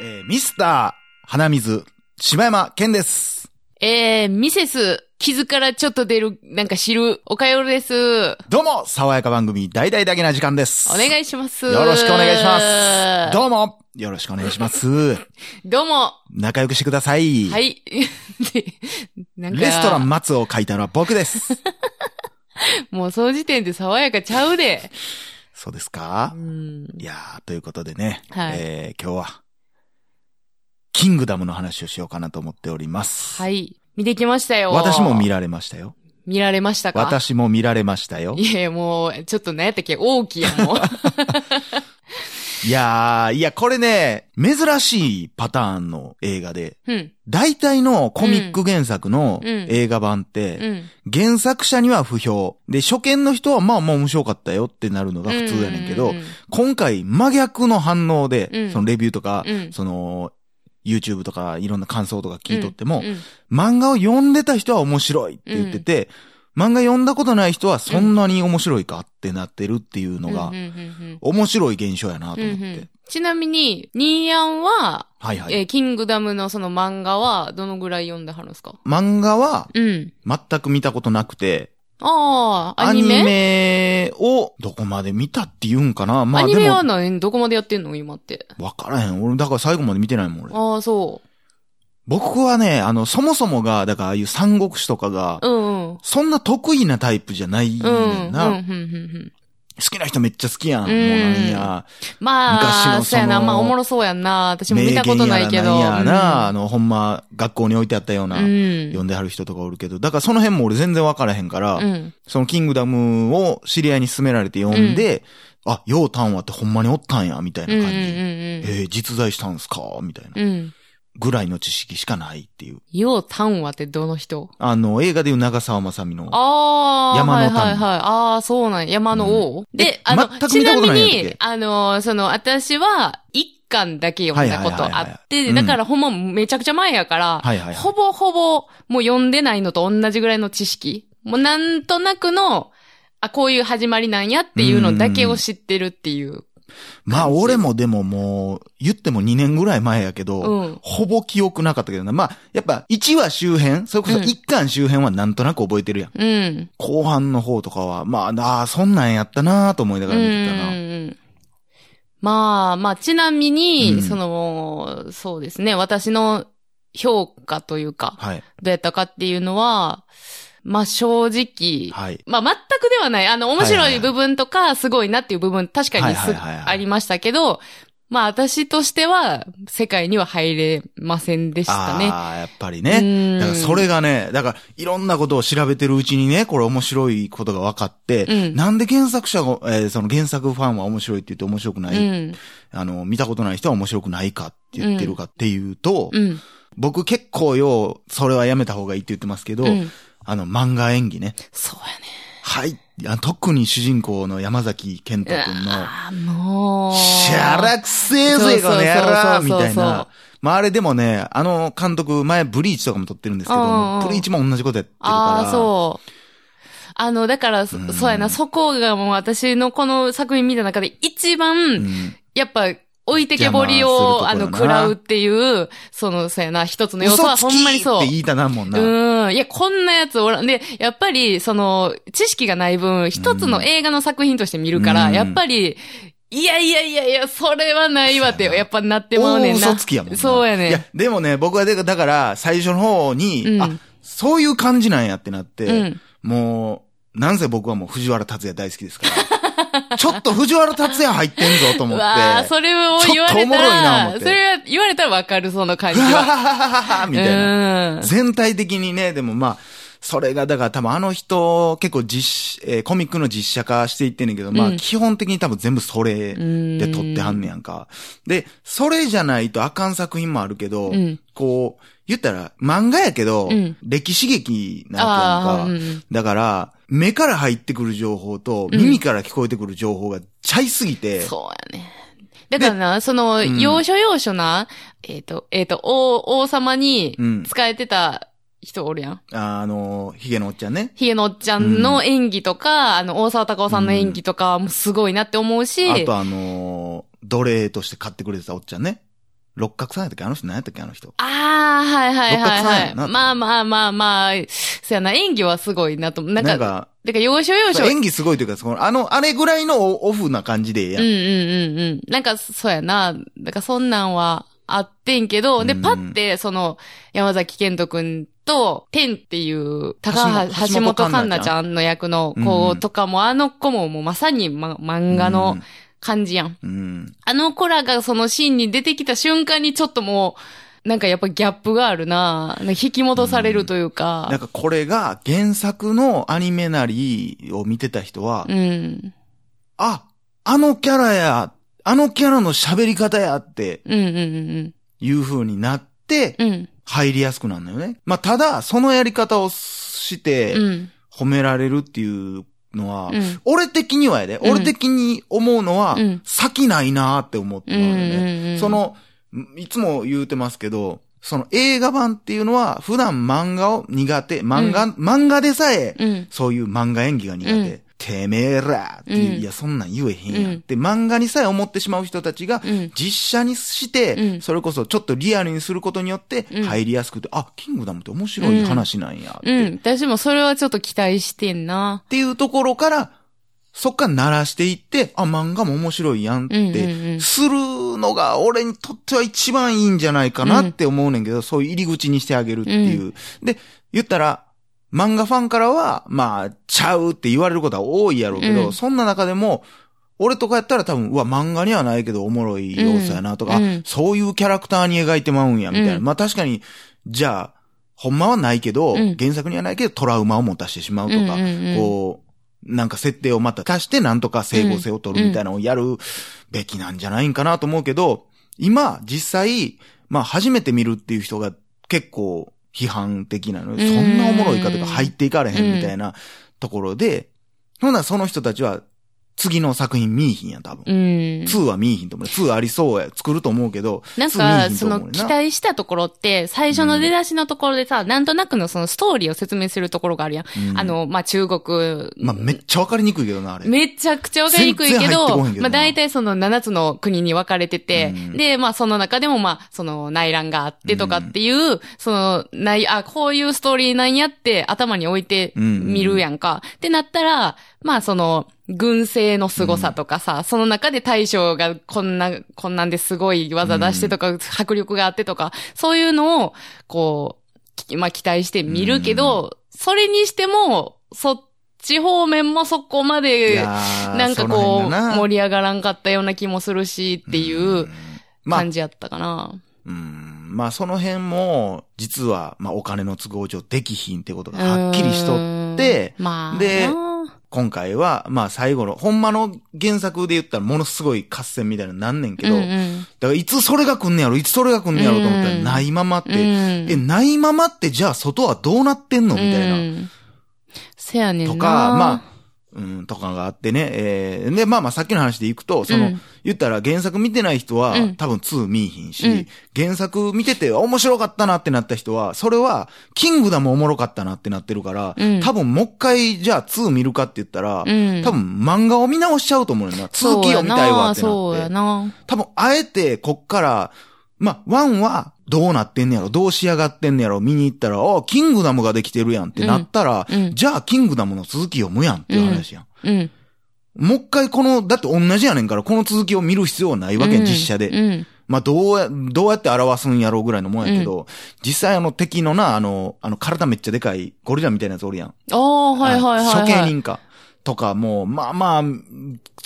えーミスター、花水、柴山健です。えー、ミセス、傷からちょっと出る、なんか知る、おかよるです。どうも、爽やか番組、大々だけな時間です。お願いします。よろしくお願いします。どうも、よろしくお願いします。どうも。仲良くしてください。はい。でなんかレストラン松を書いたのは僕です。もうその時点で爽やかちゃうで。そうですか？うん。いやー、ということでね、はいえー、今日は、キングダムの話をしようかなと思っております。はい。見てきましたよ。私も見られましたよ。見られましたか？私も見られましたよ。いやいや、もう、ちょっと何やったっけ？大きいやん、もう。いやー、いや、これね、珍しいパターンの映画で、うん。大体のコミック原作のうん。映画版って、うん。原作者には不評。で、初見の人はまあまあ面白かったよってなるのが普通やねんけど、うん今回真逆の反応で、うん。そのレビューとか、うん。その、YouTube とかいろんな感想とか聞いとっても、うん。漫画を読んでた人は面白いって言ってて、漫画読んだことない人はそんなに面白いかってなってるっていうのが面白い現象やなとうん思って。ちなみに、ニーヤンは、はいはい。えーキングダムのその漫画は、どのぐらい読んではるんですか？漫画はうん。全く見たことなくて、ああ、アニメ？アニメをどこまで見たって言うんかなまあでアニメはも、何？どこまでやってんの？今って。わからへん。俺、だから最後まで見てないもん、俺。ああ、そ僕はね、あの、そもそもが、だからああいう三国志とかがう。、うんうん。そんな得意なタイプじゃないな。うん、うん、うん、うん。好きな人めっちゃ好きやん。もううんなんや。まあ、昔のそうやな。まあ、おもろそうやんな。私も見たことないけど。やらなんやな、あの、ほんま、学校に置いてあったような、うん。読んではる人とかおるけど、だからその辺も俺全然わからへんから、うん。そのキングダムを知り合いに勧められて読んで、あ、ヨウタンワってほんまにおったんや、みたいうん。うん。うん。な感じ。えー、実在したんすか？みたいな。うん。ぐらいの知識しかないっていう。ようたんはってどの人？あの、映画でいう長澤まさみの。ああ、山の民はいはいはい。ああ、そうなんや山の王、でえ、あの、ちなみにあの、その、私は、一巻だけ読んだことあって、うんだからほんまめちゃくちゃ前やから、はいはいはいほぼほぼ、もう読んでないのと同じぐらいの知識。もうなんとなくの、あ、こういう始まりなんやっていうのだけを知ってるっていう。まあ、俺もでももう、言っても2年ぐらい前やけど、うんほぼ記憶なかったけどな。まあ、やっぱ1話周辺、それこそうん1巻周辺はなんとなく覚えてるやん。うん。後後半の方とかは、まあ、ああ、そんなんやったなと思いながら見てたな。うんまあ、まあ、ちなみに、うんその、そうですね、私の評価というか、はい。どうやったかっていうのは、まあ正直、はい。まあ全くではない。あの、面白い部分とか、すごいなっていう部分、確かにありましたけど、まあ私としては、世界には入れませんでしたね。ああ、やっぱりうね。んだからそれがね、だからいろんなことを調べてるうちにね、これ面白いことが分かって、うんなんで原作者が、えーその原作ファンは面白いって言って面白くない、うん。あの、見たことない人は面白くないかって言ってるかっていうと、うん。僕結構よう、それはやめた方がいいって言ってますけど、うん。あの、漫画演技ね。そうやね。はい。あ特に主人公の山崎健太くんの、ああ、もう。しゃらくせえぜ、この野郎みたいな。まああれでもね、あの監督、前ブリーチとかも撮ってるんですけどブリーチも同じことやってるから。ああ、そう。あの、だから、そうんそうやな、そこがもう私のこの作品見た中で一番、うん。やっぱ、置いてけぼりを、あの、食らうっていう、その、そうやな、一つの要素はほんまにそう。きって言いたなんもんな。うん。いや、こんなやつおらん。で、やっぱり、その、知識がない分、一つの映画の作品として見るから、うんやっぱり、いやいやいやいや、それはないわって、やっぱなってまうねんな。大嘘つきやもんな。そうやねん。いや、でもね、僕はで、だから、最初の方に、うんあ、そういう感じなんやってなって、うんもう、なんせ僕はもう藤原達也大好きですから。ちょっと藤原達也入ってんぞと思って。それを言われちょっとおもろいなたら、思ってそれは言われたらわかる、その感じふはは。ははははみたいな。うん。全体的にね、でもまあ、それが、だから多分あの人、結構実、えーコミックの実写化していってんねんけど、まあうん基本的に多分全部それで撮ってはんねやんか。で、それじゃないとあかん作品もあるけど、うんこう、言ったら漫画やけど、うん歴史劇なあわあ、けやんか。うん。だから、目から入ってくる情報と、うん耳から聞こえてくる情報がちゃいすぎて、そうやね。だからな、その、うん要所要所な、えっ、と、えっ、と、王、王様にうん使えてた人おるやん。あの、ヒゲのおっちゃんね。ヒゲのおっちゃんの演技とか、あの、大沢たかおさんの演技とかもすごいなって思うし、あとあのー奴隷として買ってくれてたおっちゃんね。六角さんやったっけ？あの人何やったっけ？あの人。ああ、はいはいはい六角さんはい。まあまあまあまあ、そやな、演技はすごいなと。なんか、なんか、だから要所要所。演技すごいというか、その、あの、あれぐらいのオフな感じでええやん。うんうんうんうん。なんか、そうやな。だからそんなんはあってんけど、で、うんパって、その、山崎健人くんと、天っていう、高橋、橋本環奈ちゃんの役の子とかも、あの子ももうまさに、ま、漫画の感じやん。うん。うん。あの子らがそのシーンに出てきた瞬間にちょっともう、なんかやっぱギャップがあるな引き戻されるというか。なんかこれが原作のアニメなりを見てた人は、うん。あ、あのキャラや、あのキャラの喋り方やってうんうんうんいう風になってうん。うん。入りやすくなるのよね。まあ、ただ、そのやり方をしてうん。褒められるっていうのは、うん。俺的にはやで、うん俺的に思うのは、うん先ないなーって思ってるのようんうんね。うんそ、の、いつも言うてますけど、その映画版っていうのは、普段漫画を苦手、漫画、漫画でさえ、うん。そういう漫画演技が苦手。うんてめえらっていう、うんいや、そんなん言えへんやん。うんで、漫画にさえ思ってしまう人たちが、うん。実写にして、うんそれこそちょっとリアルにすることによってうん入りやすくて、あ、キングダムって面白い話なんやって、っうん。私もそれはちょっと期待してんな。ていうところから、そっから鳴らしていって、あ、漫画も面白いやんっうんうんうて、んするのが俺にとっては一番いいんじゃないかなって思うねんけど、そういう入り口にしてあげるっていう。で、言ったら、漫画ファンからは、まあ、ちゃうって言われることは多いやろうけど、うん。そんな中でも、俺とかやったら多分、うわ、漫画にはないけどおもろい要素やなとか、うん。あそういうキャラクターに描いてまうんや、みたいな。うん。まあ確かに、じゃあ、ほんまはないけど、うん。原作にはないけどトラウマを持たしてしまうとか、うんうんうん。こう、なんか設定をまた足してなんとか整合性を取るみたいなのをやるべきなんじゃないんかなと思うけど、今、実際、まあ初めて見るっていう人が結構批判的なの。よ。うん。そんなおもろいかとか入っていかれへんみたいなところで、ほん。ならその人たちは次の作品見いひんやん、多分。うん。2は見いひんと思う。2ありそうや、作ると思うけど、2見なんか、その期待したところって、最初の出だしのところでさ、なんとなくのそのストーリーを説明するところがあるやん。うんあの、まあ、中国、まあめっちゃわかりにくいけどな、あれ。めちゃくちゃわかりにくいけど、けどなまあ大体その7つの国に分かれてて、うんで、まあその中でもまあ、その内乱があってとかっていう、その、ない、あ、こういうストーリーなんやって頭に置いてみるやんか。ってなったら、まあその、軍政の凄さとかさ、その中で大将がこんな、こんなんですごい技出してとか、迫力があってとか、そういうのを、こう、きまあ期待して見るけど、それにしても、そっち方面もそこまいで、なんかこう、盛り上がらんかったような気もするしっていうまあ感じやったかな。うん。まあその辺も、実は、まあお金の都合上できひんってことがはっきりしとって、うん、まあ、でな今回は、まあ最後の、ほんまの原作で言ったらものすごい合戦みたいなのなんねんけど、うんうん。だからいつそれが来んねやろ、いつそれが来んねやろと思ったらうん。ないままって、うん。え、ないままってじゃあ外はどうなってんのみたいな。うん。せやねんな。とか、まあ、うん、とかがあってね。えー、で、まあまあさっきの話でいくと、その、うん言ったら原作見てない人は、うん多分2見いひんし、うん原作見てて面白かったなってなった人は、それは、キングダムおもろかったなってなってるから、うん多分もう一回、じゃあ2見るかって言ったら、うん多分漫画を見直しちゃうと思うよな。続きを見たいわってなそうやって。な。多分、あえて、こっから、まあ、1は、どうなってんねやろどう仕上がってんねやろ見に行ったら、あキングダムができてるやんってなったら、うんうんじゃあ、キングダムの続き読むやんっていう話やん。うん。もう一回この、だって同じやねんから、この続きを見る必要はないわけ、うん実写で。うん。まあ、どうや、どうやって表すんやろうぐらいのもんやけど、実際あの敵のな、あの、あの体めっちゃでかいゴリラみたいなやつおるやん。ああ、はいはいはい、はい。処刑人か。とか、もう、まあまあ、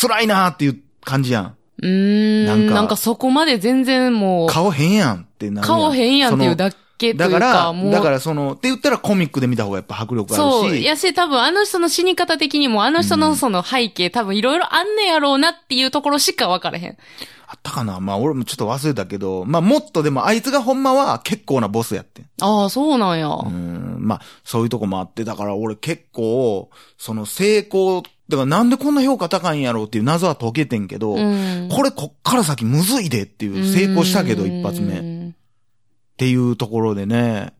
辛いなーっていう感じやん。うーん。なかなんんか、そこまで全然もう、顔変やんってなるやん。顔変やんっていうだけというか、だから、もう。だからその、って言ったらコミックで見た方がやっぱ迫力あるし。そう。やし、多分あの人の死に方的にも、あの人のその背景、多分いろいろあんねやろうなっていうところしか分からへん。あったかな？まあ俺もちょっと忘れたけど、まあもっとでもあいつがほんまは結構なボスやってん。ああ、そうなんや。うん、まあそういうとこもあって、だから俺結構、その成功、だからなんでこんな評価高いんやろうっていう謎は解けてんけど、うん。これこっから先むずいでっていう成功したけど一発目。っ目。ていうところでね。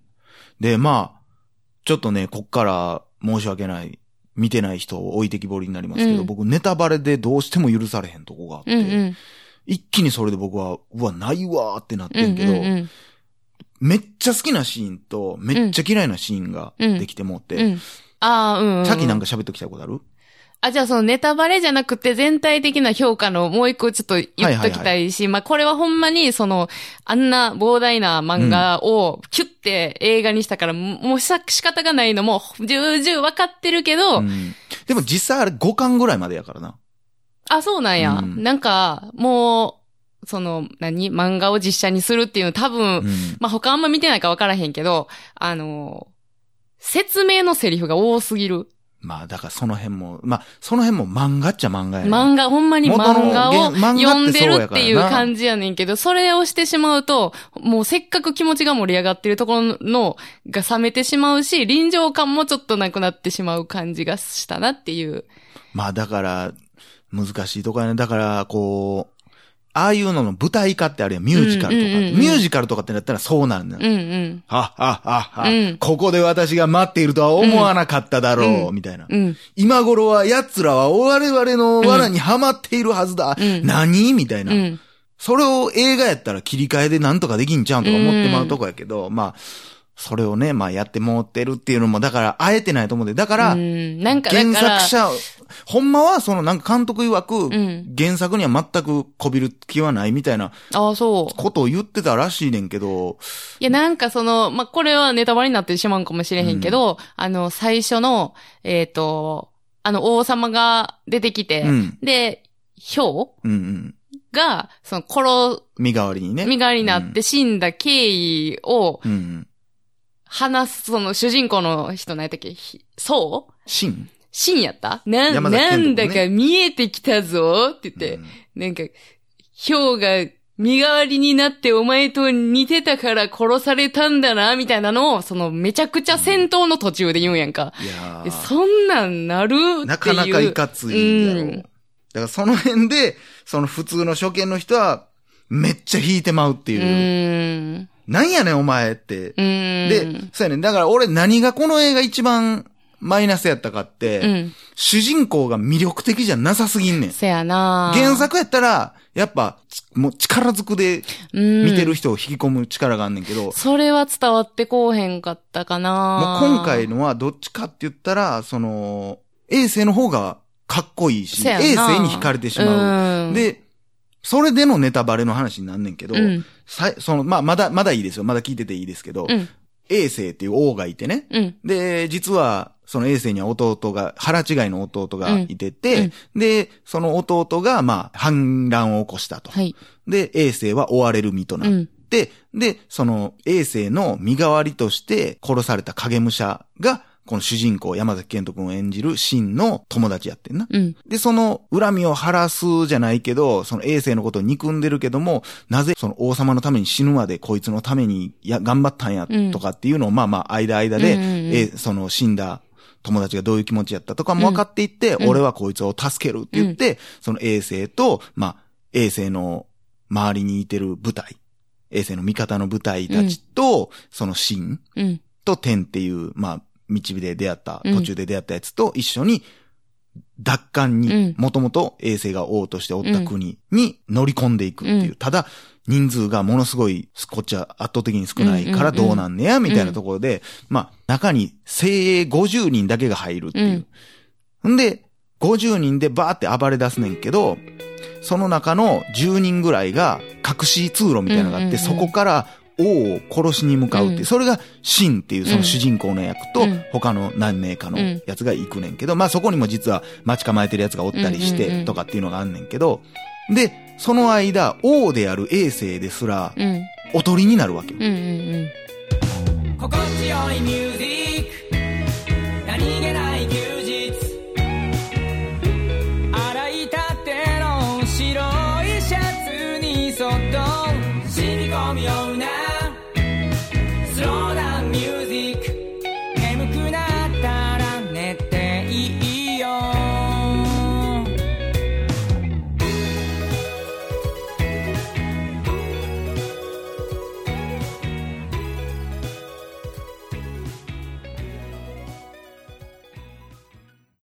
で、まあ、ちょっとね、こっから申し訳ない。見てない人を置いてきぼりになりますけど、うん僕ネタバレでどうしても許されへんとこがあって、うんうん。一気にそれで僕は、うわ、ないわーってなってんけど、うんうんめっちゃ好きなシーンと、めっちゃ嫌いなシーンができてもって、うん。うん。ああ、うん、うん。さっきなんか喋っときたいことある？あ、じゃあそのネタバレじゃなくて全体的な評価のもう一個ちょっと言っときたいし、まあこれはほんまにその、あんな膨大な漫画をキュッて映画にしたから、もうさ仕方がないのも重々分かってるけど、うんでも実際あれ5巻ぐらいまでやからな。あ、そうなんや。うんなんか、もう、その、何漫画を実写にするっていうの多分、うんまあ他あんま見てないか分からへんけど、あの、説明のセリフが多すぎる。まあだからその辺も、まあその辺も漫画っちゃ漫画やね漫画、ほんまに漫画を読んでるっていう感じやねんけど、それをしてしまうと、もうせっかく気持ちが盛り上がってるところの、が冷めてしまうし、臨場感もちょっとなくなってしまう感じがしたなっていう。まあだから、難しいとこやね。だから、こう、ああいうのの舞台化ってあるやん、ミュージカルとかミュージカルとかってなったらそうなんだよ。うんうん。はっはっはっは、うんここで私が待っているとは思わなかっただろう、うんみたいな。うん。今頃は奴らは我々の罠にはまっているはずだ。うん何みたいな、うん。それを映画やったら切り替えでなんとかできんちゃうんとか思ってまうとこやけど、まあ、それをね、まあやってもってるっていうのも、だから、あえてないと思うんで、だから、うん。なんか、だ原作者、ほんまは、そのなんか監督曰く、ん原作には全くこびる気はないみたいなああ、そう。ことを言ってたらしいねんけど、いや、なんかその、まあ、これはネタバレになってしまうかもしれへんけど、あの、最初の、えっ、と、あの、王様が出てきて、うんで、ヒョウうんうん。が、その、殺、身代わりにね。身代わりになって死んだ経緯をうん。うん。話す、その、主人公の人何やったっけ？ひそう？シンシンやった？な、山崎なんだか見えてきたぞって言って、うんなんか、ヒョウが身代わりになってお前と似てたから殺されたんだな、みたいなのを、そのめちゃくちゃ戦闘の途中で言うんやんか。いやーでそんなんなる？っていう。なかなかいかついやろ。うんだからその辺で、その普通の初見の人は、めっちゃ引いてまうってういう。ーん。なんやねんお前って。で、そうやねん。だから俺何がこの映画一番マイナスやったかって、うん。主人公が魅力的じゃなさすぎんねん。せやな原作やったら、やっぱ、ちもう力ずくでうん見てる人を引き込む力があんねんけど、それは伝わってこうへんかったかなもう今回のはどっちかって言ったら、その、衛星の方がかっこいいし、衛星に惹かれてしまう。うん、で、それでのネタバレの話になんねんけど、うん。さいその、まあ、まだ、まだいいですよ。まだ聞いてていいですけど、うん。衛星っていう王がいてね。うん。で、実は、その衛星には弟が、腹違いの弟がいてて、で、その弟が、まあ、反乱を起こしたと。はい。で、衛星は追われる身となって、で、その衛星の身代わりとして殺された影武者が、この主人公山崎賢人君を演じる真の友達やってんな。うん。で、その恨みを晴らすじゃないけど、その衛星のことを憎んでるけども、なぜその王様のために死ぬまでこいつのためにや頑張ったんやとかっていうのを、まあまあ間間で、うんうんうんえその死んだ友達がどういう気持ちやったとかも分かっていって、うん俺はこいつを助けるって言って、その衛星と、まあ、衛星の周りにいてる部隊、衛星の味方の部隊たちと、その真うん。と天っていう、まあ、道で出会った、うん。途中で出会ったやつと一緒に、奪還うん。に、もともと衛星が王としておった国に乗り込んでいくっていう。うん。ただ、人数がものすごい、こっちは圧倒的に少ないからどうなんねや、みたいなところで、まあ、中に精鋭50人だけが入るっていう。ん。で、50人でバーって暴れ出すねんけど、その中の10人ぐらいが隠し通路みたいなのがあって、そこから王を殺しに向かうっていう、うん。それがシンっていうその主人公の役と、うん。他の何名かのやつが行くねんけど、まあそこにも実は待ち構えてるやつがおったりしてとかっていうのがあんねんけど、で、その間、王である衛星ですら、うん。おとりになるわけよ。心地よいミュージック